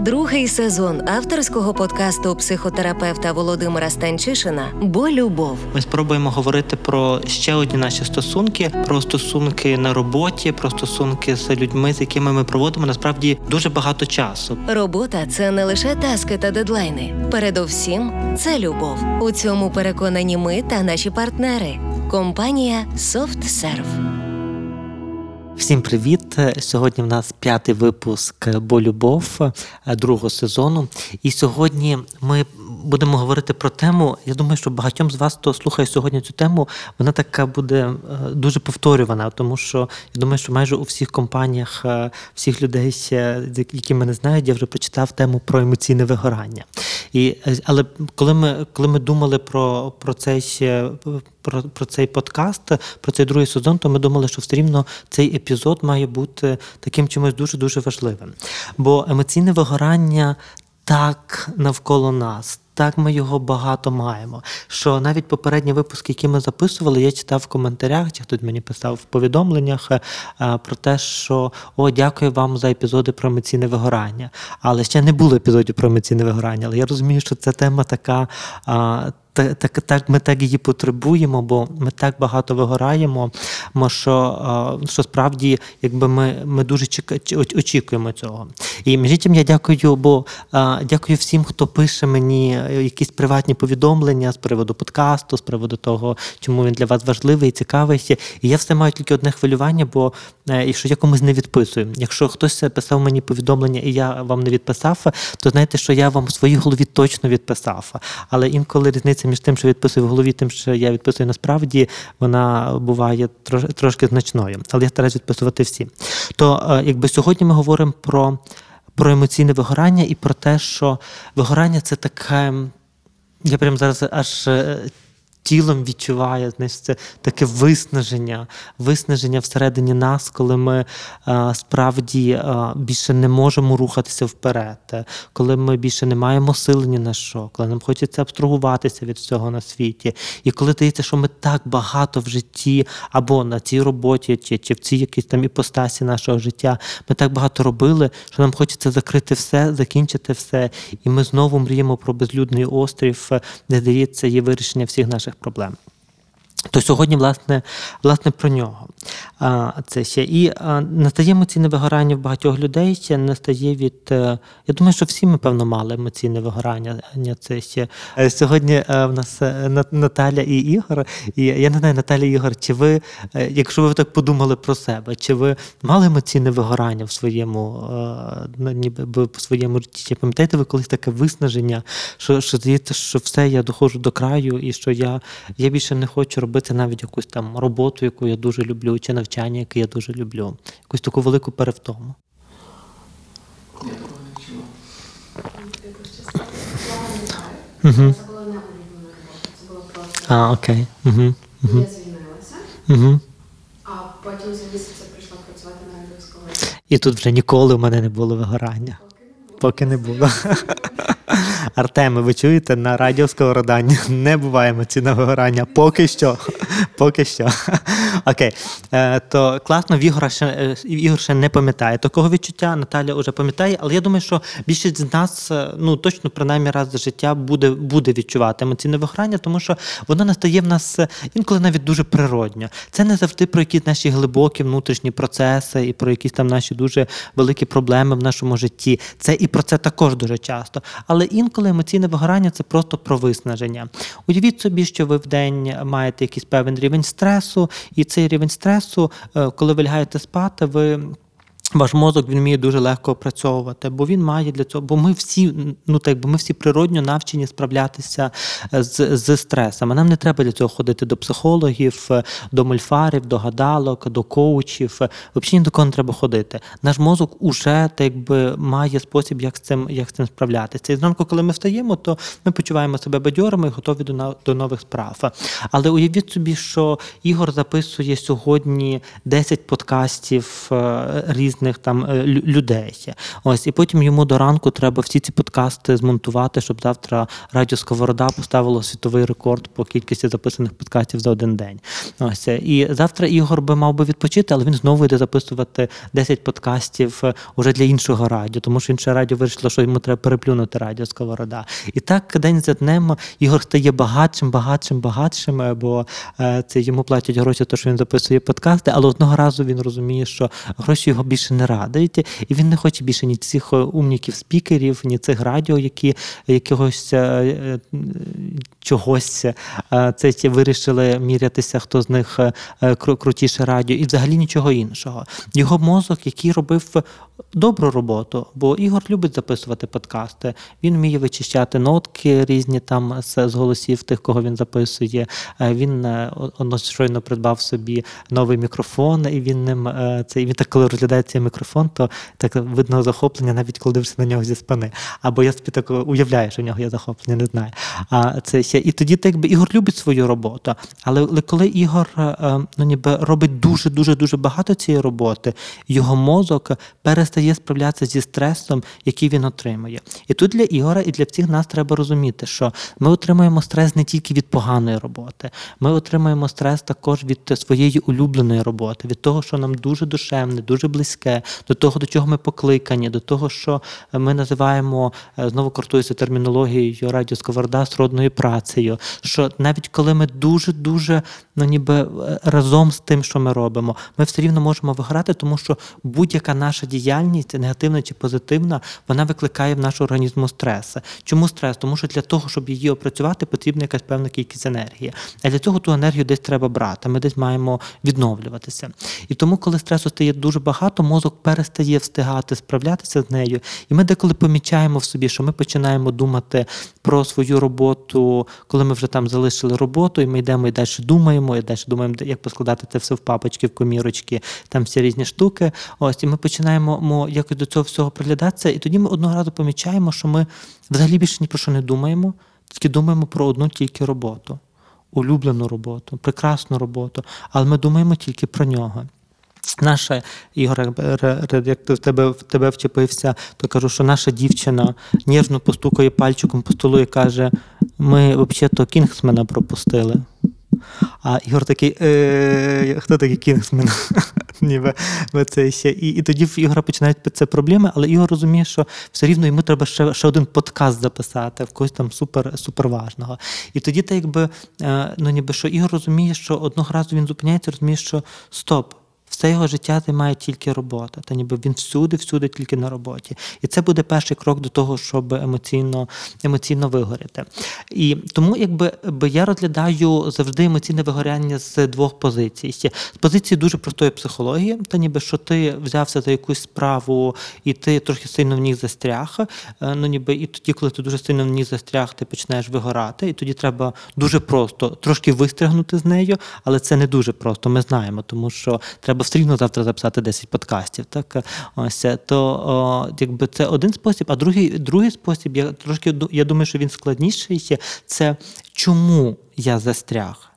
Другий сезон авторського подкасту психотерапевта Володимира Станчишина Бо любов. Ми спробуємо говорити про ще одні наші стосунки, про стосунки на роботі, про стосунки з людьми, з якими ми проводимо насправді дуже багато часу. Робота це не лише таски та дедлайни. Передовсім це любов. У цьому переконані ми та наші партнери. Компанія SoftServe. Всім привіт! Сьогодні в нас п'ятий випуск Бо любов другого сезону. І сьогодні ми будемо говорити про тему. Я думаю, що багатьом з вас, хто слухає сьогодні цю тему, вона така буде е, дуже повторювана, тому що я думаю, що майже у всіх компаніях, е, всіх людей, які мене знають, я вже прочитав тему про емоційне вигорання. І, Але коли ми коли ми думали про про, цей про, про цей подкаст, про цей другий сезон, то ми думали, що все рівно цей епізод має бути таким чимось дуже дуже важливим. Бо емоційне вигорання так навколо нас. Так, ми його багато маємо. Що навіть попередні випуски, які ми записували, я читав в коментарях, чи хтось мені писав в повідомленнях е, про те, що о, дякую вам за епізоди про емоційне вигорання. Але ще не було епізодів про емоційне вигорання. Але я розумію, що ця тема така так, так, так, ми так її потребуємо, бо ми так багато вигораємо, що що справді якби ми ми дуже очікуємо цього. І між іншим я дякую, бо дякую всім, хто пише мені якісь приватні повідомлення з приводу подкасту, з приводу того, чому він для вас важливий і цікавий. І я все маю тільки одне хвилювання, бо е, що я комусь не відписую. Якщо хтось писав мені повідомлення і я вам не відписав, то знаєте, що я вам в своїй голові точно відписав. Але інколи різниця між тим, що відписую в голові, тим, що я відписую насправді, вона буває трош, трошки значною. Але я стараюсь відписувати всі. То е, якби сьогодні ми говоримо про, про емоційне вигорання і про те, що вигорання це таке. Я прям зараз аж е, тілом відчуває знаєш, це таке виснаження, виснаження всередині нас, коли ми а, справді а, більше не можемо рухатися вперед, коли ми більше не маємо сили ні на що, коли нам хочеться абстрагуватися від всього на світі. І коли здається, що ми так багато в житті або на цій роботі, чи, чи в цій якійсь там іпостасі нашого життя, ми так багато робили, що нам хочеться закрити все, закінчити все. І ми знову мріємо про безлюдний острів, де здається, є вирішення всіх наших проблем. То сьогодні, власне, власне, про нього. А, Це ще і а, настає емоційне вигорання в багатьох людей. Ще настає від. Е, я думаю, що всі ми певно мали емоційне вигорання. Це ще е, сьогодні е, в нас Наталя і Ігор. І я не знаю, Наталя і Ігор, чи ви, якщо ви так подумали про себе, чи ви мали емоційне вигорання в своєму ну, ніби в своєму житті? Чи пам'ятаєте ви колись таке виснаження, що що здається, що все, я доходжу до краю, і що я, я більше не хочу робити навіть якусь там роботу, яку я дуже люблю, чи навчання, яке я дуже люблю, якусь таку велику перевтому. Угу. Це була не улюблена робота, це було просто. А, окей. Угу. Угу. Я звільнилася, угу. а потім за місяць прийшла працювати на радіоскові. І тут вже ніколи в мене не було вигорання. Поки не було. Артеме, ви чуєте на радіо Сковородання не буває емоційного вигорання. Поки що. Поки що. Окей. Е, То класно, Ігор ще, е, Ігор ще не пам'ятає такого відчуття. Наталя вже пам'ятає, але я думаю, що більшість з нас, е, ну точно, принаймні раз за життя буде буде відчувати емоційне вигорання, тому що воно настає в нас інколи навіть дуже природньо. Це не завжди про якісь наші глибокі внутрішні процеси і про якісь там наші дуже великі проблеми в нашому житті. Це і про це також дуже часто. Але інколи емоційне вигорання це просто про виснаження. Уявіть собі, що ви в день маєте якийсь певний рівень стресу, і цей рівень стресу, е, коли ви лягаєте спати, ви. Ваш мозок він вміє дуже легко опрацьовувати, бо він має для цього, бо ми всі, ну так би ми всі природньо навчені справлятися е, з з стресами. Нам не треба для цього ходити до психологів, е, до мольфарів, до гадалок, до коучів. Взагалі ні до кого не треба ходити. Наш мозок уже так би має спосіб, як з цим як з цим справлятися. І зранку, коли ми встаємо, то ми почуваємо себе бадьорами і готові до до нових справ. Але уявіть собі, що Ігор записує сьогодні 10 подкастів е, різних різних там е, людей. Ось, і потім йому до ранку треба всі ці подкасти змонтувати, щоб завтра радіо Сковорода поставило світовий рекорд по кількості записаних подкастів за один день. Ось і завтра Ігор би мав би відпочити, але він знову йде записувати 10 подкастів е, уже для іншого радіо, тому що інше радіо вирішило, що йому треба переплюнути радіо Сковорода. І так день за днем Ігор стає багатшим, багатшим, багатшим, е, бо е, це йому платять гроші, то що він записує подкасти, але одного разу він розуміє, що гроші його більше не радують, і він не хоче більше ні цих е, умніків спікерів, ні цих радіо, які якогось е, е, чогось це вирішили мірятися, хто з них кру- крутіше радіо, і взагалі нічого іншого. Його мозок, який робив добру роботу, бо Ігор любить записувати подкасти. Він вміє вичищати нотки різні там з, голосів тих, кого він записує. Він щойно придбав собі новий мікрофон, і він ним е, це він так, коли розглядає цей мікрофон, то так видно захоплення, навіть коли дивишся на нього зі спини. Або я собі так уявляю, що в нього є захоплення, не знаю. А це ще і тоді так би Ігор любить свою роботу. Але, коли Ігор е, е, ну ніби робить дуже дуже дуже багато цієї роботи, його мозок перестає справлятися зі стресом, який він отримує. І тут для Ігора і для всіх нас треба розуміти, що ми отримуємо стрес не тільки від поганої роботи, ми отримуємо стрес також від своєї улюбленої роботи, від того, що нам дуже душевне, дуже близьке, до того, до чого ми покликані, до того, що ми називаємо е, знову користуюся термінологією радіо Сковорода сродною працею. Що навіть коли ми дуже дуже ну ніби е, разом з тим, що ми робимо, ми все рівно можемо виграти, тому що будь-яка наша діяльність, негативна чи позитивна, вона викликає в нашому організму стрес. Чому стрес? Тому що для того, щоб її опрацювати, потрібна якась певна кількість енергії. А для цього ту енергію десь треба брати. Ми десь маємо відновлюватися. І тому, коли стресу стає дуже багато, мозок перестає встигати справлятися з нею. І ми деколи помічаємо в собі, що ми починаємо думати про свою роботу, коли ми вже там залишили роботу, і ми йдемо і далі думаємо, і далі думаємо, як поскладати це все в папочки, в комірочки, там всі різні штуки. Ось, і ми починаємо мо, якось до цього всього приглядатися, і тоді ми одного разу помічаємо, що ми взагалі більше ні про що не думаємо, тільки думаємо про одну тільки роботу. Улюблену роботу, прекрасну роботу, але ми думаємо тільки про нього. Наша Ігор, як ти в тебе в тебе вчепився, то кажу, що наша дівчина ніжно постукає пальчиком по столу і каже: ми взагалі-то Кінгсмена пропустили. А Ігор такий, е, хто такий Кінгсмен? Ніби це ще. І, і тоді в Ігора починають це проблеми, але Ігор розуміє, що все рівно йому треба ще, ще один подкаст записати, в когось там супер, супер важного. І тоді, так якби, е, ну ніби що Ігор розуміє, що одного разу він зупиняється, розуміє, що стоп. Все його життя займає тільки робота, та ніби він всюди, всюди тільки на роботі. І це буде перший крок до того, щоб емоційно, емоційно вигоріти. І тому, якби я розглядаю завжди емоційне вигоряння з двох позицій. З позиції дуже простої психології, та ніби що ти взявся за якусь справу і ти трохи сильно в ній застряг. е, Ну ніби і тоді, коли ти дуже сильно в ній застряг, ти починаєш вигорати, і тоді треба дуже просто трошки вистрягнути з нею, але це не дуже просто. Ми знаємо, тому що треба все рівно завтра записати 10 подкастів. Так ось то якби це один спосіб, а другий, другий спосіб, я трошки я думаю, що він складніший Є Це чому я застряг.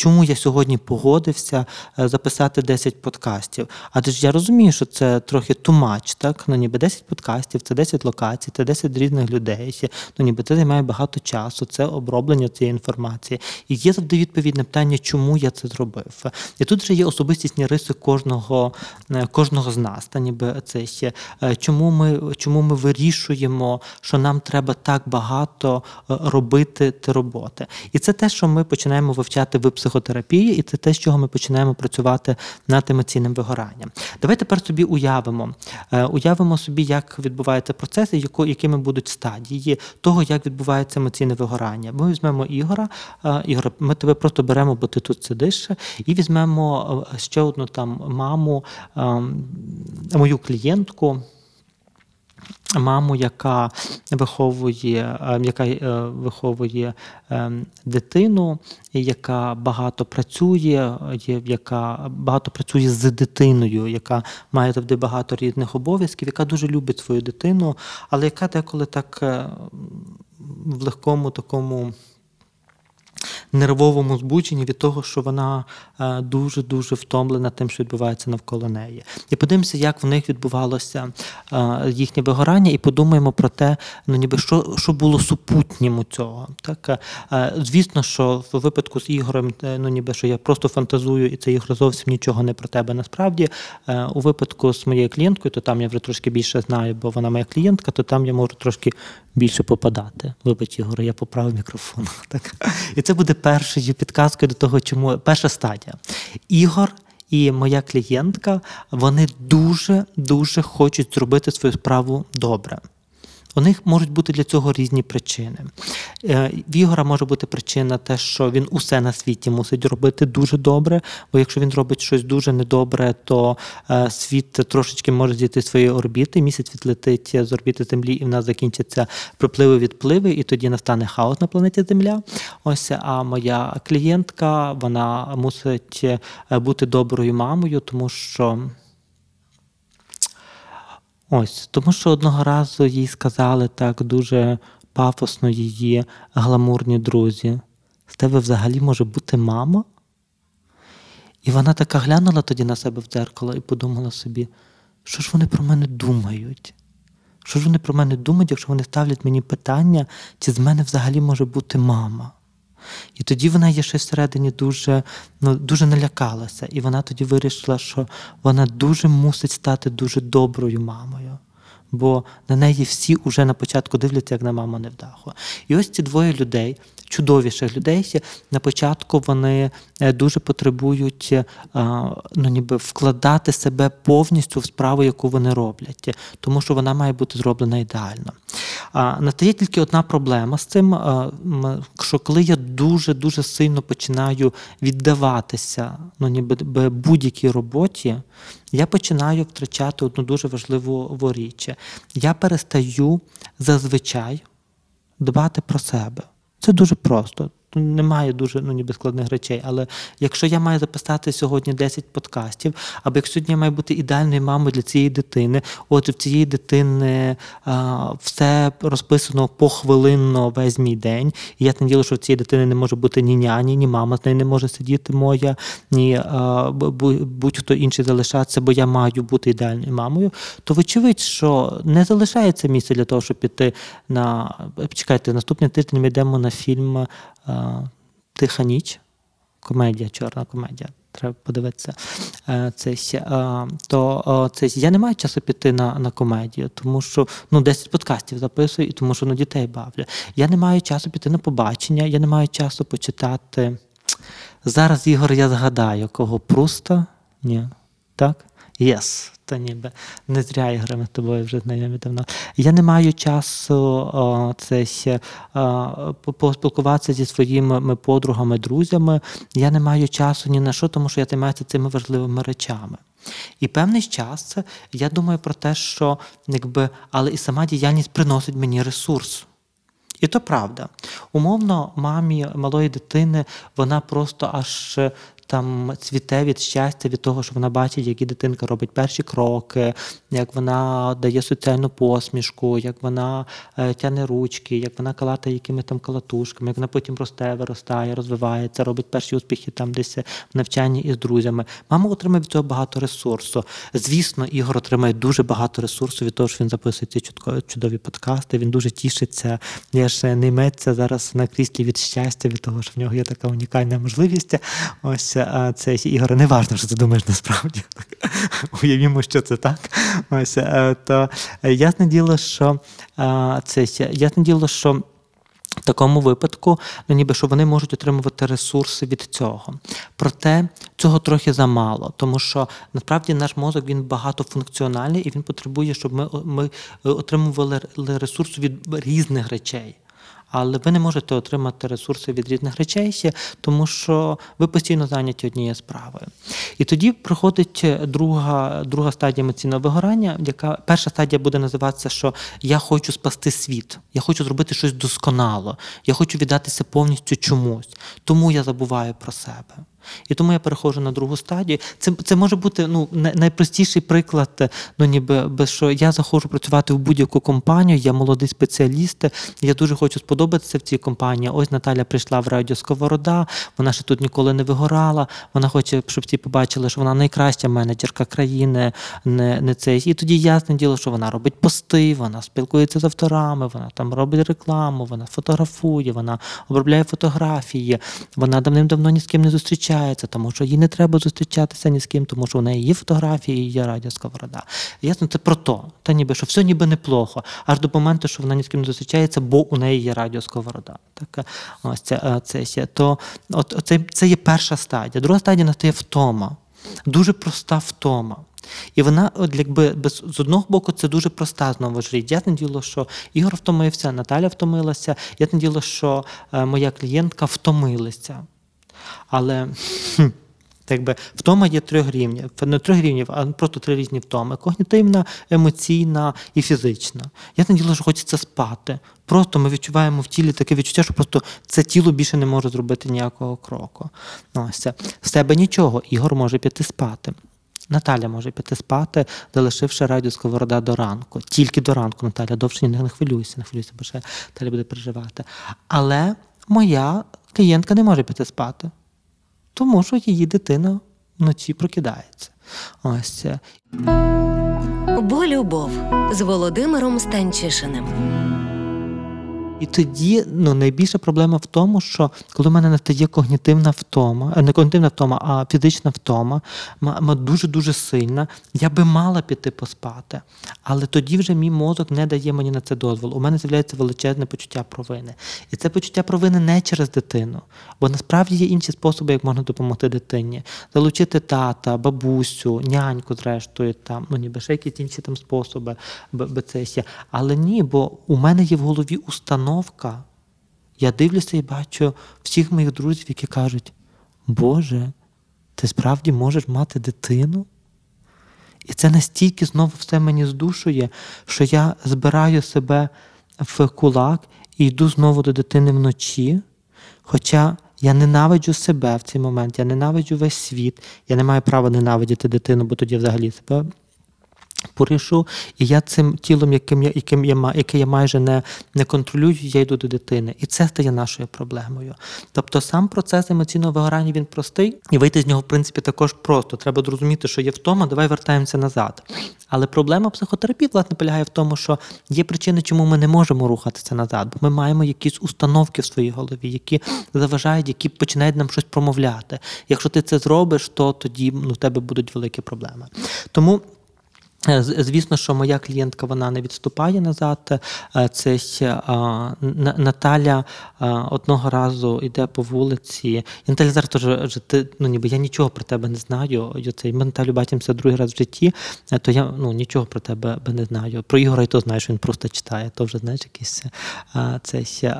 Чому я сьогодні погодився е, записати 10 подкастів? Адже я розумію, що це трохи much, так? Ну, ніби 10 подкастів, це 10 локацій, це 10 різних людей. Ну, ніби це займає багато часу, це оброблення цієї інформації. І є завжди відповідь на питання, чому я це зробив. І тут вже є особистісні риси кожного, е, кожного з нас. Та ніби це ще е, чому ми, чому ми вирішуємо, що нам треба так багато робити ті роботи. І це те, що ми починаємо вивчати в психотерапії, і це те, з чого ми починаємо працювати над емоційним вигоранням. Давай тепер собі уявимо, е, уявимо собі, як відбуваються процеси, якими будуть стадії того, як відбувається емоційне вигорання. Ми візьмемо Ігора. Е, Ігор, ми тебе просто беремо, бо ти тут сидиш, і візьмемо е, ще одну там маму, ем, мою клієнтку маму, яка виховує, е, яка е, виховує е, дитину, яка багато працює, яка багато працює з дитиною, яка має завжди багато різних обов'язків, яка дуже любить свою дитину, але яка деколи так в легкому такому нервовому збудженні від того, що вона е, дуже дуже втомлена тим, що відбувається навколо неї. І подивимося, як в них відбувалося е, їхнє вигорання, і подумаємо про те, ну ніби що, що було супутнім у цього. Так е, звісно, що в випадку з ігорем, ну ніби що я просто фантазую, і це ігор зовсім нічого не про тебе. Насправді, у випадку з моєю клієнткою, то там я вже трошки більше знаю, бо вона моя клієнтка, то там я можу трошки більше попадати. Вибач, Ігор, я поправив мікрофон. Так. І це буде першою підказкою до того, чому перша стадія. Ігор і моя клієнтка вони дуже дуже хочуть зробити свою справу добре. У них можуть бути для цього різні причини. Е, В Ігора може бути причина те, що він усе на світі мусить робити дуже добре, бо якщо він робить щось дуже недобре, то е, світ трошечки може зійти з своєї орбіти, місяць відлетить з орбіти Землі, і в нас закінчаться припливи відпливи, і тоді настане хаос на планеті Земля. Ось а моя клієнтка вона мусить е, бути доброю мамою, тому що. Ось, тому що одного разу їй сказали так дуже пафосно її гламурні друзі. З тебе взагалі може бути мама? І вона така глянула тоді на себе в дзеркало і подумала собі, що ж вони про мене думають? Що ж вони про мене думають, якщо вони ставлять мені питання, чи з мене взагалі може бути мама? І тоді вона є ще всередині дуже, ну, дуже налякалася. І вона тоді вирішила, що вона дуже мусить стати дуже доброю мамою. Бо на неї всі вже на початку дивляться, як на маму невдаху. І ось ці двоє людей, чудовіших людей, на початку вони е, дуже потребують е, ну, ніби вкладати себе повністю в справу, яку вони роблять, тому що вона має бути зроблена ідеально. Настає тільки одна проблема з цим, що коли я дуже дуже сильно починаю віддаватися ну, ніби будь-якій роботі, я починаю втрачати одну дуже важливу річ. Я перестаю зазвичай дбати про себе. Це дуже просто. Немає дуже ну, ніби складних речей. Але якщо я маю записати сьогодні 10 подкастів, або якщо сьогодні я маю бути ідеальною мамою для цієї дитини, от в цієї дитини а, все розписано похвилинно весь мій день. І я не діло, що в цієї дитини не може бути ні няні, ні мама з нею не може сидіти моя, ні а, бу- бу- будь-хто інший залишатися, бо я маю бути ідеальною мамою, то вочевидь, що не залишається місця для того, щоб піти на чекайте, наступний тиждень ми йдемо на фільм а, Тиха ніч, комедія, чорна комедія. Треба подивитися. Е, Це, ще, а, то а, я не маю часу піти на, на комедію, тому що ну, 10 подкастів записую, і тому що ну, дітей бавлю. Я не маю часу піти на побачення, я не маю часу почитати. Зараз, Ігор, я згадаю, кого Пруста? Ні. Так? Yes. Та ніби не зря Ігорю ми з тобою вже знайомі давно. Я не маю часу о, це о, поспілкуватися зі своїми подругами, друзями. Я не маю часу ні на що, тому що я займаюся цими важливими речами. І певний час я думаю про те, що якби, але і сама діяльність приносить мені ресурс. І то правда. Умовно, мамі малої дитини вона просто аж там цвіте від щастя від того, що вона бачить, які дитинка робить перші кроки, як вона дає соціальну посмішку, як вона е, тяне ручки, як вона калатає якими там калатушками, як вона потім росте, виростає, розвивається, робить перші успіхи там десь в навчанні із друзями. Мама отримає від цього багато ресурсу. Звісно, Ігор отримає дуже багато ресурсу від того, що він записує ці чудові подкасти. Він дуже тішиться. Я ж не йметься зараз на кріслі від щастя, від того, що в нього є така унікальна можливість. Ось а це Ігоре, не важно, що ти думаєш насправді. Уявімо, що це так. Ось е, то е, ясне діло, що це ясне діло, що. В такому випадку, ну ніби що вони можуть отримувати ресурси від цього. Проте цього трохи замало, тому що насправді наш мозок він багатофункціональний і він потребує, щоб ми, ми е, отримували ресурси від різних речей. Але ви не можете отримати ресурси від різних речей ще, тому що ви постійно зайняті однією справою. І тоді приходить друга, друга стадія емоційного вигорання, яка перша стадія буде називатися, що я хочу спасти світ, я хочу зробити щось досконало, я хочу віддатися повністю чомусь, тому я забуваю про себе. І тому я переходжу на другу стадію. Це, це може бути ну, найпростіший приклад, ну ніби без що я заходжу працювати в будь-яку компанію, я молодий спеціаліст, я дуже хочу сподобатися в цій компанії. Ось Наталя прийшла в радіо Сковорода, вона ще тут ніколи не вигорала. Вона хоче, щоб всі побачили, що вона найкраща менеджерка країни, не, не цей. І тоді ясне діло, що вона робить пости, вона спілкується з авторами, вона там робить рекламу, вона фотографує, вона обробляє фотографії, вона давним-давно ні з ким не зустрічається, тому що їй не треба зустрічатися ні з ким, тому що у неї є фотографії і є радіо Сковорода. Ясно, це про то. Та ніби що все ніби неплохо, аж до моменту, що вона ні з ким не зустрічається, бо у неї є радіо Сковорода. Так, ось це, е, це, ще. то от, це, це є перша стадія. Друга стадія настає втома. Дуже проста втома. І вона, от якби без з одного боку, це дуже проста знову ж річ. Ясне діло, що Ігор втомився, Наталя втомилася. Ясне діло, що е, моя клієнтка втомилася. Але так якби втома є трьох рівнів. Не трьох рівнів, а просто три різні втоми: когнітивна, емоційна і фізична. Ясне діло, що хочеться спати. Просто ми відчуваємо в тілі таке відчуття, що просто це тіло більше не може зробити ніякого кроку. Ну, Ось це. В себе нічого, Ігор може піти спати. Наталя може піти спати, залишивши радіо сковорода до ранку. Тільки до ранку, Наталя, довше не, не хвилюйся, не хвилюйся, бо ще Наталя буде переживати. Але моя клієнтка не може піти спати, тому що її дитина вночі прокидається. Ось це. Бо любов з Володимиром Станчишиним. І тоді ну, найбільша проблема в тому, що коли в мене настає когнітивна втома, е, не когнітивна втома, а фізична втома, ма- ма дуже-дуже сильна, я би мала піти поспати. Але тоді вже мій мозок не дає мені на це дозволу. У мене з'являється величезне почуття провини. І це почуття провини не через дитину, бо насправді є інші способи, як можна допомогти дитині. Залучити тата, бабусю, няньку, зрештою, там, ну ніби ще якісь інші там способи, б- б- це ще. Але ні, бо у мене є в голові установка. Я дивлюся і бачу всіх моїх друзів, які кажуть: Боже, ти справді можеш мати дитину? І це настільки знову все мені здушує, що я збираю себе в кулак і йду знову до дитини вночі. Хоча я ненавиджу себе в цей момент, я ненавиджу весь світ, я не маю права ненавидіти дитину, бо тоді взагалі себе порішу, і я цим тілом, яким я, яким я, яке я майже не, не контролюю, я йду до дитини. І це стає нашою проблемою. Тобто сам процес емоційного вигорання він простий, і вийти з нього, в принципі, також просто. Треба зрозуміти, що є втома, давай вертаємося назад. Але проблема психотерапії, власне, полягає в тому, що є причини, чому ми не можемо рухатися назад, бо ми маємо якісь установки в своїй голові, які заважають, які починають нам щось промовляти. Якщо ти це зробиш, то тоді ну, в тебе будуть великі проблеми. Тому. Е, Звісно, що моя клієнтка вона не відступає назад. Е, Це Наталя одного разу йде по вулиці. І Наталя зараз теж вже ти, ну ніби я нічого про тебе не знаю. Ми Наталю бачимося другий раз в житті, е, то я ну, нічого про тебе не знаю. Про Ігора і то знаю, що він просто читає, то вже знаєш якийсь це.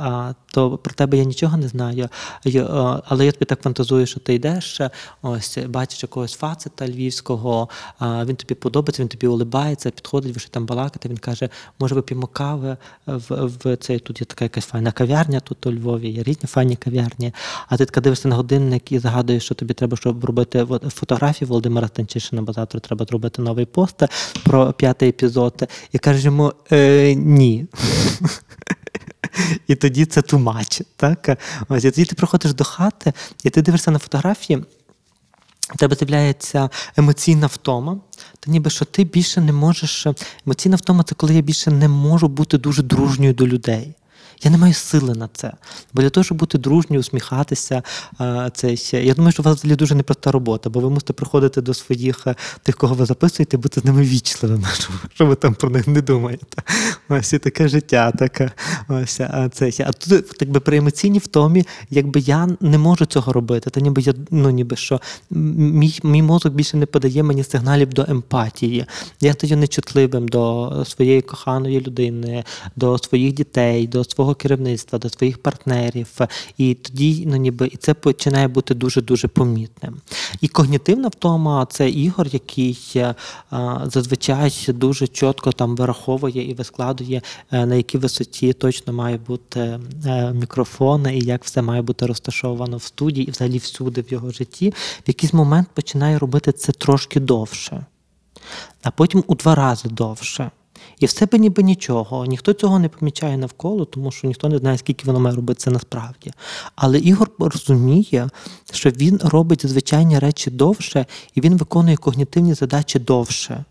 То про тебе я нічого не знаю. Е, Але я тобі так фантазую, що ти йдеш, е, ось бачиш якогось фацита львівського, він тобі подобається, він тобі улибається, підходить, ви що там балакати. Він каже, може вип'ємо кави в, в цей тут є така якась файна кав'ярня тут у Львові, є різні файні кав'ярні. А ти така дивишся на годинник і згадуєш, що тобі треба, щоб робити фотографії Володимира Станчишина, бо завтра треба зробити новий пост про п'ятий епізод. І кажеш йому е, ні. І тоді це much, так? Ось, і тоді ти приходиш до хати, і ти дивишся на фотографії, у тебе з'являється емоційна втома, та ніби що ти більше не можеш. Емоційна втома це коли я більше не можу бути дуже дружньою до людей. Я не маю сили на це. Бо для того, щоб бути дружньою, усміхатися, е, це ще. Я думаю, що у вас взагалі дуже непроста робота, бо ви мусите приходити до своїх е, тих, кого ви записуєте, бути з ними вічливими, що ви там про них не думаєте. Ось і таке життя, таке. Ось, а, це, ще. а тут, якби при емоційній втомі, якби я не можу цього робити. Та ніби я, ну ніби що мій, мій мозок більше не подає мені сигналів до емпатії. Я стаю нечутливим до своєї коханої людини, до своїх дітей, до свого керівництва, до своїх партнерів. І тоді, ну ніби, і це починає бути дуже дуже помітним. І когнітивна втома це ігор, який е, зазвичай дуже чітко там вираховує і вискладує, е, на якій висоті точно має бути е, мікрофон, і як все має бути розташовано в студії, і взагалі всюди в його житті. В якийсь момент починає робити це трошки довше, а потім у два рази довше. І в себе ніби нічого. Ніхто цього не помічає навколо, тому що ніхто не знає, скільки воно має робити це насправді. Але Ігор розуміє, що він робить звичайні речі довше, і він виконує когнітивні задачі довше.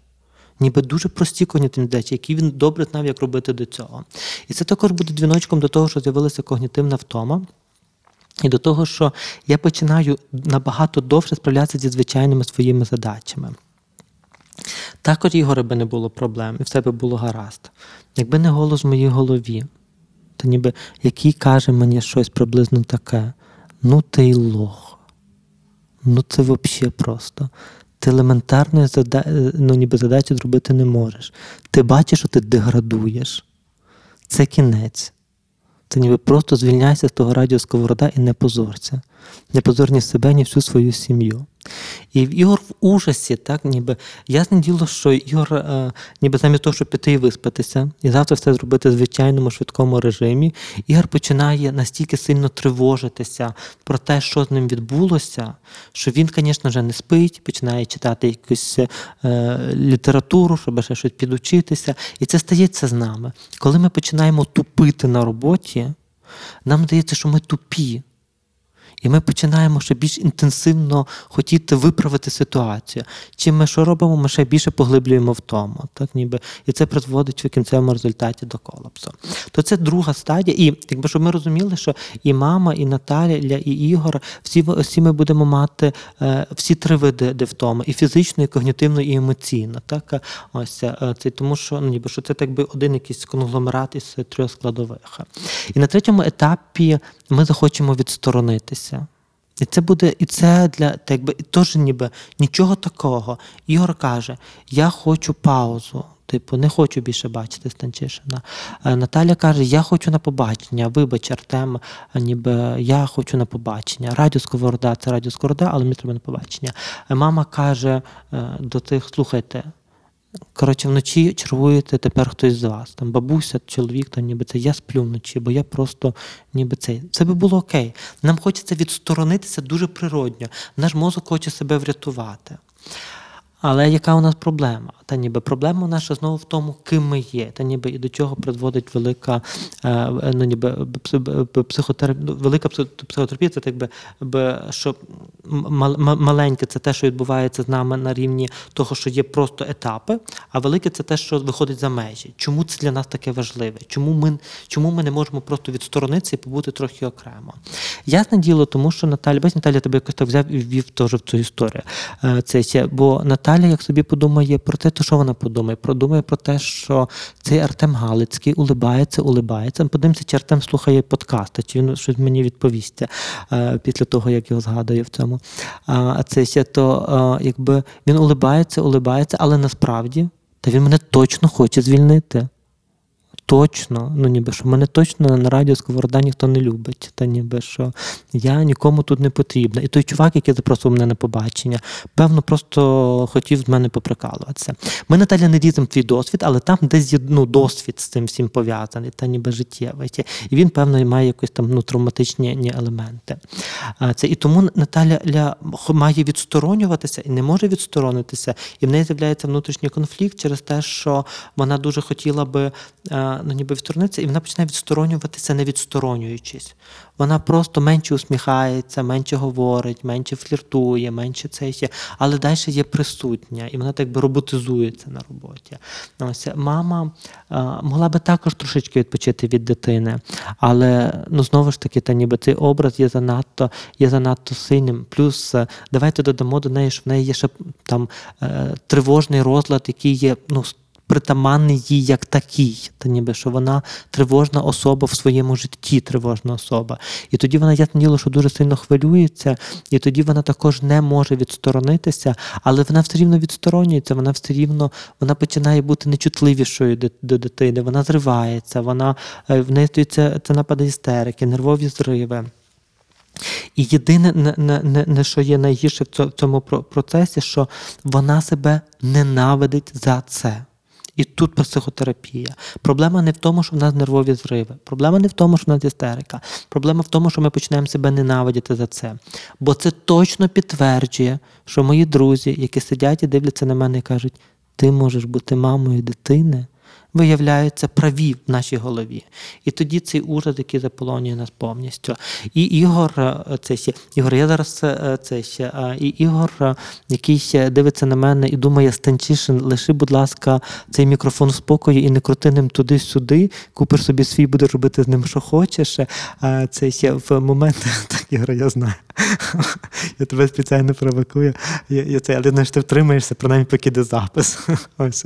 Ніби дуже прості когнітивні задачі, які він добре знав, як робити до цього. І це також буде дзвіночком до того, що з'явилася когнітивна втома. І до того, що я починаю набагато довше справлятися зі звичайними своїми задачами. Також Ігоре би не було проблем, і все би було гаразд. Якби не голос в моїй голові, то ніби який каже мені щось приблизно таке: ну ти й лох. Ну це взагалі просто. Ти елементарної ну, ніби задачі зробити не можеш. Ти бачиш, що ти деградуєш. Це кінець. Це ніби просто звільняйся з того радіо сковорода і не позорся. Не позор ні себе, ні всю свою сім'ю. І Ігор в ужасі, так, ніби ясне діло, що Ігор, е, ніби замість того, щоб піти і виспатися, і завтра все зробити в звичайному швидкому режимі, Ігор починає настільки сильно тривожитися про те, що з ним відбулося, що він, звісно, вже не спить, починає читати якусь е, літературу, щоб ще щось підучитися. І це стається з нами. Коли ми починаємо тупити на роботі, нам здається, що ми тупі. І ми починаємо ще більш інтенсивно хотіти виправити ситуацію. Чим ми що робимо, ми ще більше поглиблюємо в тому. Так, ніби. І це призводить в кінцевому результаті до колапсу. То це друга стадія. І якби щоб ми розуміли, що і мама, і Наталя, і Ігор, всі всі ми будемо мати е, всі три види дифтоми: і фізично, і когнітивно, і емоційно. Так? Ось е, це тому, що ну, ніби що це так би один якийсь конгломерат із трьох складових. І на третьому етапі ми захочемо відсторонитися. І це буде, і це для так би, теж ніби нічого такого. Ігор каже: Я хочу паузу. Типу, не хочу більше бачити Станчишина. Наталя каже: Я хочу на побачення. Вибач, Артем, ніби я хочу на побачення. Радіо Сковорода це радіо Сковорода, але мені треба на побачення. Мама каже до тих: слухайте. Коротше, вночі чергуєте тепер хтось з вас. Там бабуся, чоловік, там ніби це я сплю вночі, бо я просто ніби цей. Це би було окей. Нам хочеться відсторонитися дуже природньо. Наш мозок хоче себе врятувати. Але яка у нас проблема? Та ніби проблема наша знову в тому, ким ми є, та ніби і до чого призводить велика е, ну, ніби психотерапія, ну, велика психотерапія, це так би, що маленьке це те, що відбувається з нами на рівні того, що є просто етапи, а велике це те, що виходить за межі. Чому це для нас таке важливе? Чому ми чому ми не можемо просто відсторонитися і побути трохи окремо? Ясне діло, тому що Наталя, без Наталя тебе якось так взяв і ввів теж в цю історію. Е, це бо Наталя, як собі подумає про те, то що вона подумає? Продумає про те, що цей Артем Галицький улибається, улибається. Подивимося, чи Артем слухає подкасти, чи він щось мені відповість е, після того, як його згадує в цьому. А це ще то, е, якби він улибається, улибається, але насправді та він мене точно хоче звільнити точно, ну ніби що мене точно на радіо Сковорода ніхто не любить, та ніби що я нікому тут не потрібна. І той чувак, який запросив мене на побачення, певно, просто хотів з мене поприкалуватися. Ми, Наталя, не дізимо твій досвід, але там десь ну, досвід з цим всім пов'язаний, та ніби життєвий. І він, певно, має якісь там ну, травматичні елементи. Це І тому Наталя ля, має відсторонюватися і не може відсторонитися, і в неї з'являється внутрішній конфлікт через те, що вона дуже хотіла би ну, ніби відсторонитися, і вона починає відсторонюватися, не відсторонюючись. Вона просто менше усміхається, менше говорить, менше фліртує, менше це ще, але далі є присутня, і вона так би роботизується на роботі. Ось Мама а, могла би також трошечки відпочити від дитини, але ну знову ж таки, та ніби цей образ є занадто є занадто сильним. Плюс давайте додамо до неї, що в неї є ще там е, тривожний розлад, який є ну притаманний їй як такий, та ніби що вона тривожна особа в своєму житті, тривожна особа. І тоді вона ясне діло, що дуже сильно хвилюється, і тоді вона також не може відсторонитися, але вона все рівно відсторонюється, вона все рівно вона починає бути нечутливішою до, дитини, вона зривається, вона е, в неї стається це напади істерики, нервові зриви. І єдине, не, не, не, що є найгірше в цьому процесі, що вона себе ненавидить за це. І тут психотерапія. Проблема не в тому, що в нас нервові зриви. Проблема не в тому, що в нас істерика. Проблема в тому, що ми починаємо себе ненавидіти за це. Бо це точно підтверджує, що мої друзі, які сидять і дивляться на мене і кажуть, ти можеш бути мамою дитини, виявляються праві в нашій голові. І тоді цей ужас, який заполонює нас повністю. І Ігор, е, це ще Ігор, я зараз е, це ще, і Ігор, е, який ще дивиться на мене і думає, Станчишин, лиши, будь ласка, цей мікрофон в спокої і не крути ним туди-сюди, купиш собі свій, будеш робити з ним, що хочеш. Це ще в момент, так, Ігор, я знаю. Я тебе спеціально провокую. Я, я це, але ти втримаєшся, принаймні поки йде запис. Ось,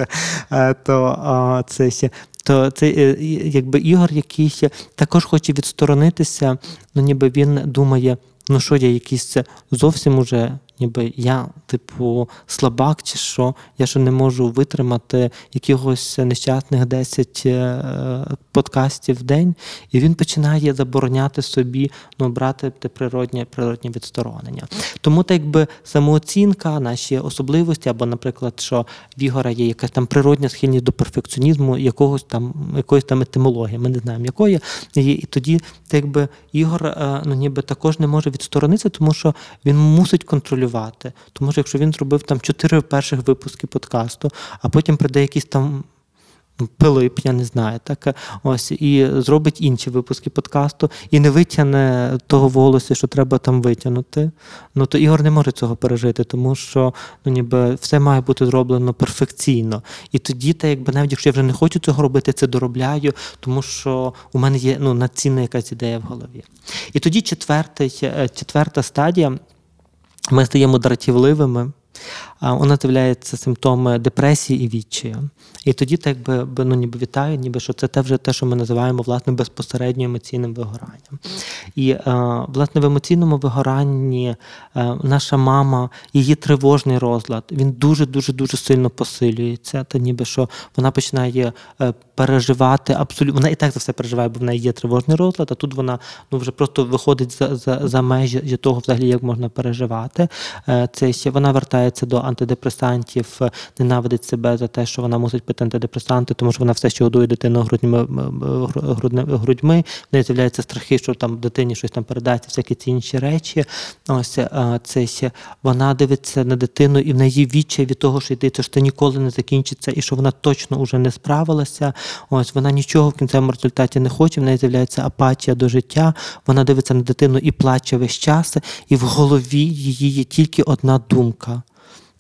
то ще. То це е, якби Ігор, який також хоче відсторонитися, ну ніби він думає, ну що я якийсь зовсім уже, ніби я, типу, слабак чи що, я що не можу витримати якихось нещасних 10 е, подкастів в день, і він починає забороняти собі ну, брати те природнє, природнє відсторонення. Тому так якби самооцінка, наші особливості, або, наприклад, що в Ігора є якась там природня схильність до перфекціонізму, якогось там якоїсь там етимології, ми не знаємо якої. І, і тоді, так якби Ігор е, ну, ніби також не може відсторонитися, тому що він мусить контролювати. Тому що якщо він зробив там чотири перших випуски подкасту, а потім прийде якийсь там. Пилип, я не знаю, так ось і зробить інші випуски подкасту, і не витягне того волосся, що треба там витягнути. Ну то Ігор не може цього пережити, тому що ну ніби все має бути зроблено перфекційно. І тоді, та якби навіть якщо я вже не хочу цього робити, це доробляю, тому що у мене є ну надцінна якась ідея в голові. І тоді четвертий, е, четверта стадія. Ми стаємо дратівливими. У нас з'являються симптоми депресії і відчаю. І тоді так би, ну, ніби вітаю, ніби що це те вже те, що ми називаємо власне безпосередньо емоційним вигоранням. І е, власне в емоційному вигоранні е, наша мама, її тривожний розлад, він дуже дуже дуже сильно посилюється. Та ніби що вона починає е, переживати абсолютно. Вона і так за все переживає, бо в неї є тривожний розлад, а тут вона ну вже просто виходить за, за, за межі того, взагалі, як можна переживати. Е, Це ще вона вертається до антидепресантів, е, ненавидить себе за те, що вона мусить пити антидепресанти, тому що вона все ще годує дитину грудьми, грудьми. В неї з'являються страхи, що там дитині щось там передасть, всякі ці інші речі. Ось е, це вона дивиться на дитину, і в неї відчай від того, що йдеться, що це ніколи не закінчиться, і що вона точно вже не справилася. Ось вона нічого в кінцевому результаті не хоче. В неї з'являється апатія до життя. Вона дивиться на дитину і плаче весь час, і в голові її є тільки одна думка: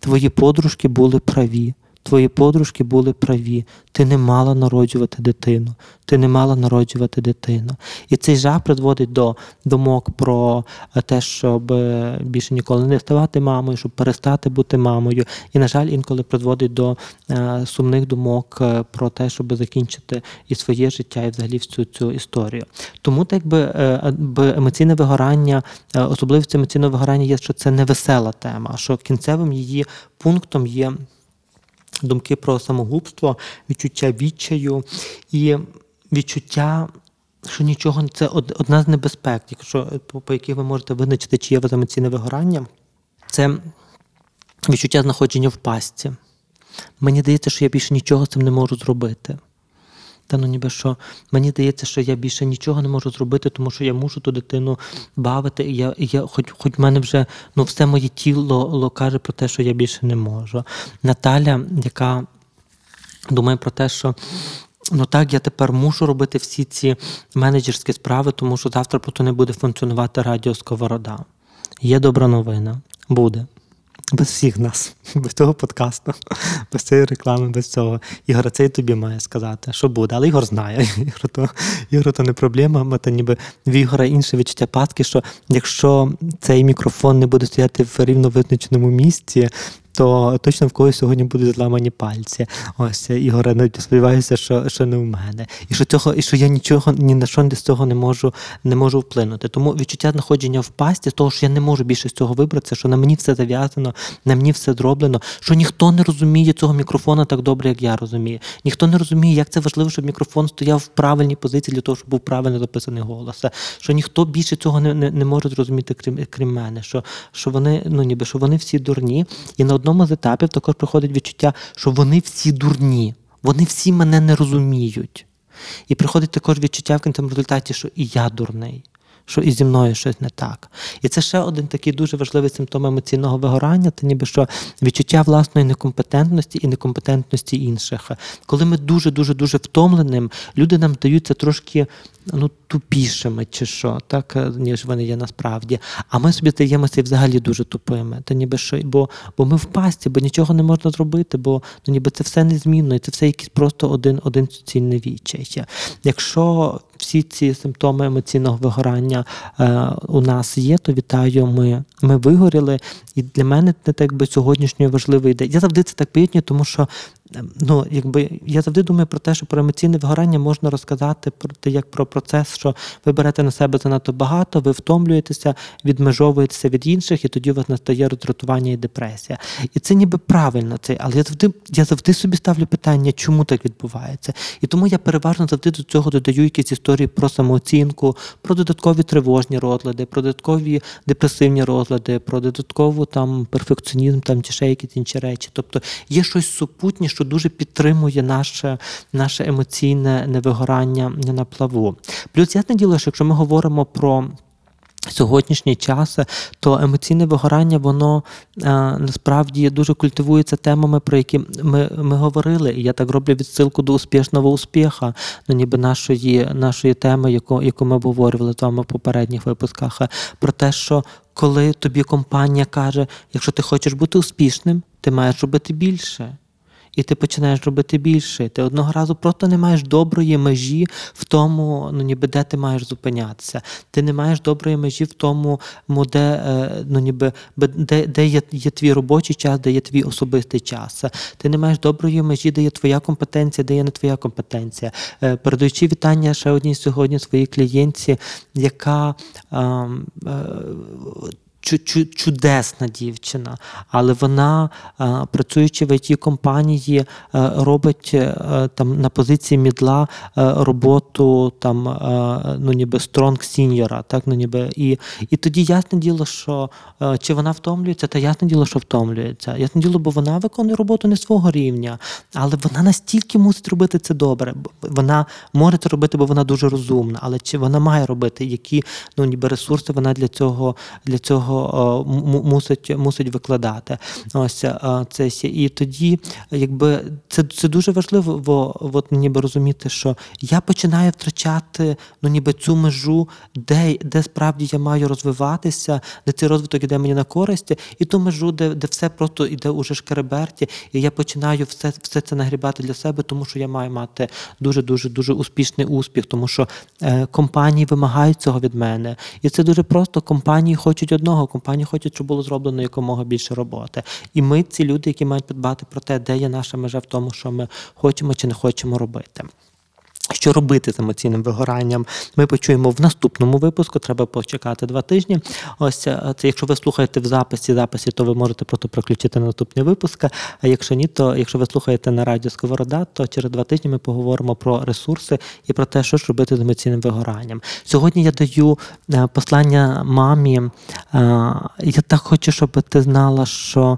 твої подружки були праві. Твої подружки були праві. Ти не мала народжувати дитину. Ти не мала народжувати дитину. І цей жах призводить до думок про е, те, щоб е, більше ніколи не ставати мамою, щоб перестати бути мамою. І, на жаль, інколи призводить до е, сумних думок про те, щоб закінчити і своє життя, і взагалі всю цю історію. Тому так би, емоційне вигорання, особливістю емоційного вигорання є, що це не весела тема, що кінцевим її пунктом є думки про самогубство, відчуття відчаю і відчуття. Що нічого це одна з небезпек, якщо по, по яких ви можете визначити, чи є вас емоційне вигорання, це відчуття знаходження в пастці. Мені здається, що я більше нічого з цим не можу зробити. Та ну ніби що мені здається, що я більше нічого не можу зробити, тому що я мушу ту дитину бавити. І я, і я хоч, хоч в мене вже ну, все моє тіло ло, каже про те, що я більше не можу. Наталя, яка думає про те, що ну так, я тепер мушу робити всі ці менеджерські справи, тому що завтра просто не буде функціонувати радіо Сковорода. Є добра новина. Буде. Без всіх нас, без цього подкасту, без цієї реклами, без цього. Ігор, це і тобі має сказати, що буде. Але Ігор знає. Ігор то, Ігор то не проблема. Ми то ніби в Ігора інше відчуття патки, що якщо цей мікрофон не буде стояти в рівно визначеному місці, то точно в когось сьогодні будуть зламані пальці. Ось Ігоре, навіть сподіваюся, що, що не в мене. І що цього, і що я нічого ні на що з цього не можу, не можу вплинути. Тому відчуття знаходження в пасті, того, що я не можу більше з цього вибратися, що на мені все зав'язано, на мені все зроблено, що ніхто не розуміє цього мікрофона так добре, як я розумію. Ніхто не розуміє, як це важливо, щоб мікрофон стояв в правильній позиції для того, щоб був правильно записаний голос. Що ніхто більше цього не, не, не може зрозуміти, крім, крім мене. Що, що вони, ну ніби що вони всі дурні, і на одному з етапів також приходить відчуття, що вони всі дурні, вони всі мене не розуміють. І приходить також відчуття в кінцевому результаті, що і я дурний, що і зі мною щось не так. І це ще один такий дуже важливий симптом емоційного вигорання, це ніби що відчуття власної некомпетентності і некомпетентності інших. Коли ми дуже дуже дуже втомленим, люди нам здаються трошки ну, тупішими чи що, так, е, ніж вони є насправді. А ми собі здаємося і взагалі дуже тупими. Та ніби що, бо, бо ми в пасті, бо нічого не можна зробити, бо ну, ніби це все незмінно, і це все якийсь просто один, один суцільний відчай. Якщо всі ці симптоми емоційного вигорання е, у нас є, то вітаю, ми, ми вигоріли. І для мене це так би сьогоднішньої важливої ідеї. Я завжди це так поєднюю, тому що ну, якби я завжди думаю про те, що про емоційне вигорання можна розказати про те, як про процес, що ви берете на себе занадто багато, ви втомлюєтеся, відмежовуєтеся від інших, і тоді у вас настає роздратування і депресія. І це ніби правильно це, але я завжди я завжди собі ставлю питання, чому так відбувається. І тому я переважно завжди до цього додаю якісь історії про самооцінку, про додаткові тривожні розлади, про додаткові депресивні розлади, про додаткову там перфекціонізм там чи ще якісь інші речі. Тобто є щось супутнє, що дуже підтримує наше, наше емоційне невигорання на плаву. Плюс ясне діло, що якщо ми говоримо про Сьогоднішній час, то емоційне вигорання, воно а, насправді дуже культивується темами, про які ми ми говорили. І я так роблю відсилку до успішного успіха, ну ніби нашої нашої теми, яку яку ми обговорювали вами в попередніх випусках, про те, що коли тобі компанія каже, якщо ти хочеш бути успішним, ти маєш робити більше і ти починаєш робити більше. Ти одного разу просто не маєш доброї межі в тому, ну ніби де ти маєш зупинятися. Ти не маєш доброї межі в тому, де е, ну ніби де, де є, є твій робочий час, де є твій особистий час. Ти не маєш доброї межі, де є твоя компетенція, де є не твоя компетенція. Е, передаючи вітання ще одній сьогодні своїй клієнтці, яка е, чудесна дівчина, але вона, е, працюючи в it компанії, е, робить е, там на позиції мідла роботу там, ну ніби стронг сіньора, так ну ніби і і тоді ясне діло, що чи вона втомлюється, та ясне діло, що втомлюється. Ясне діло, бо вона виконує роботу не свого рівня, але вона настільки мусить робити це добре. Вона може це робити, бо вона дуже розумна, але чи вона має робити, які ну ніби ресурси вона для цього для цього його мусить мусить викладати. Ось це і тоді, якби це це дуже важливо, от, ніби розуміти, що я починаю втрачати ну ніби цю межу, де де справді я маю розвиватися, де цей розвиток іде мені на користь, і ту межу, де де все просто іде уже шкереберті, і я починаю все все це нагрібати для себе, тому що я маю мати дуже дуже дуже успішний успіх, тому що е, компанії вимагають цього від мене, і це дуже просто. Компанії хочуть одного допомога. Компанії хочуть, щоб було зроблено якомога більше роботи. І ми ці люди, які мають подбати про те, де є наша межа в тому, що ми хочемо чи не хочемо робити. Що робити з емоційним вигоранням, ми почуємо в наступному випуску. Треба почекати два тижні. Ось е, це, якщо ви слухаєте в записі записі, то ви можете просто проключити на наступний випуск. А якщо ні, то якщо ви слухаєте на радіо Сковорода, то через два тижні ми поговоримо про ресурси і про те, що ж робити з емоційним вигоранням. Сьогодні я даю е, послання мамі. Е, я так хочу, щоб ти знала, що.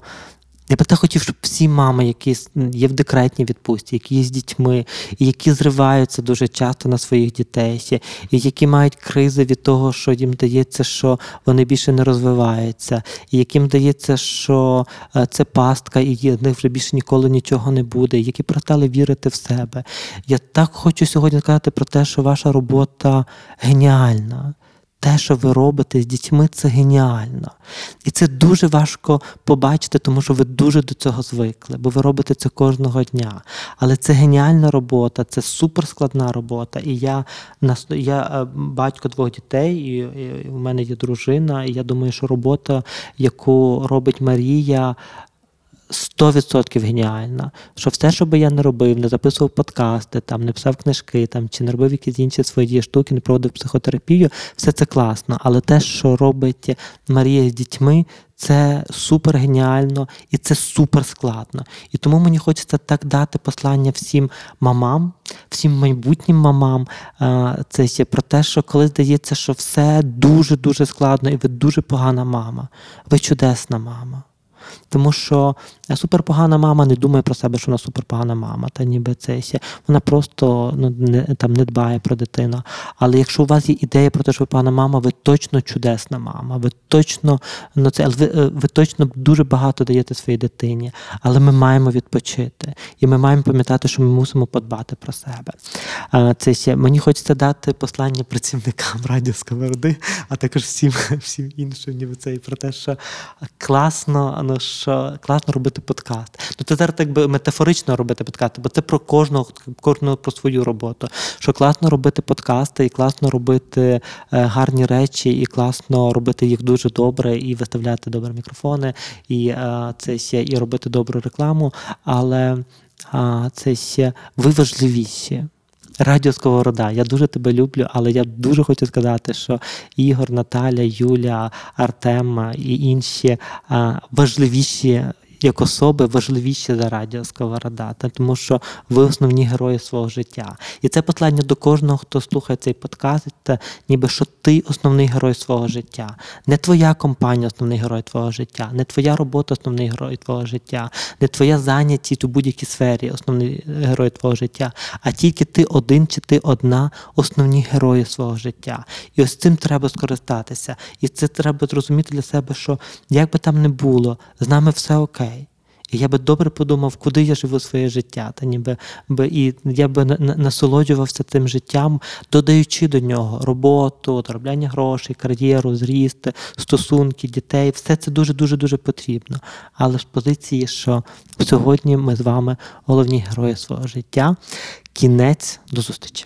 Я би так хотів, щоб всі мами, які є в декретній відпустці, які є з дітьми, і які зриваються дуже часто на своїх дітей, і які мають кризи від того, що їм дається, що вони більше не розвиваються, і яким дається, що е, це пастка, і в них вже більше ніколи нічого не буде, які перестали вірити в себе. Я так хочу сьогодні сказати про те, що ваша робота геніальна те, що ви робите з дітьми, це геніально. І це дуже важко побачити, тому що ви дуже до цього звикли, бо ви робите це кожного дня. Але це геніальна робота, це суперскладна робота. І я я е, батько двох дітей, і, і у мене є дружина, і я думаю, що робота, яку робить Марія. 100% геніальна, що все, що би я не робив, не записував подкасти, там, не писав книжки, там, чи не робив якісь інші свої штуки, не проводив психотерапію, все це класно. Але те, що робить Марія з дітьми, це супер геніально і це супер складно. І тому мені хочеться так дати послання всім мамам, всім майбутнім мамам. Це ще про те, що коли здається, що все дуже-дуже складно, і ви дуже погана мама. Ви чудесна мама. Тому що суперпогана мама не думає про себе, що вона суперпогана мама, та ніби це. Вона просто ну, не, там, не дбає про дитину. Але якщо у вас є ідея про те, що ви погана мама, ви точно чудесна мама. Ви точно ну, це, ви, е, ви точно дуже багато даєте своїй дитині. Але ми маємо відпочити. І ми маємо пам'ятати, що ми мусимо подбати про себе. Це мені хочеться дати послання працівникам радіо Сковороди, а також всім, всім іншим, ніби це про те, що класно, ну що класно робити подкаст. Ну це зараз так би метафорично робити подкасти, бо це про кожного, кожного про свою роботу. Що класно робити подкасти, і класно робити е, гарні речі, і класно робити їх дуже добре, і виставляти добре мікрофони, і е, це ще і робити добру рекламу. Але а, це ще ви важливіші. Радіо Сковорода, я дуже тебе люблю, але я дуже хочу сказати, що Ігор, Наталя, Юля, Артем і інші важливіші як особи, важливіші за Радіо Сковорода, тому що ви основні герої свого життя. І це послання до кожного, хто слухає цей подкаст, та ніби що ти основний герой свого життя. Не твоя компанія основний герой твого життя, не твоя робота основний герой твого життя, не твоя зайнятість у будь-якій сфері основний герой твого життя, а тільки ти один чи ти одна основні герої свого життя. І ось цим треба скористатися. І це треба зрозуміти для себе, що як би там не було, з нами все окей. І я би добре подумав, куди я живу своє життя, та ніби би і я би на- на- насолоджувався тим життям, додаючи до нього роботу, заробляння грошей, кар'єру, зріст, стосунки, дітей. Все це дуже дуже дуже потрібно. Але з позиції, що сьогодні ми з вами головні герої свого життя. Кінець до зустрічі.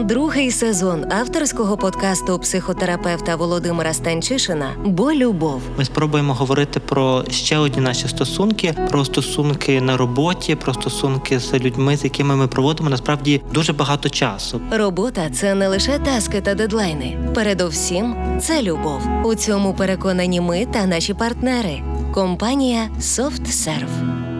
Другий сезон авторського подкасту психотерапевта Володимира Станчишина Бо любов. Ми спробуємо говорити про ще одні наші стосунки, про стосунки на роботі, про стосунки з людьми, з якими ми проводимо насправді дуже багато часу. Робота це не лише таски та дедлайни. Передовсім це любов. У цьому переконані ми та наші партнери. Компанія SoftServe.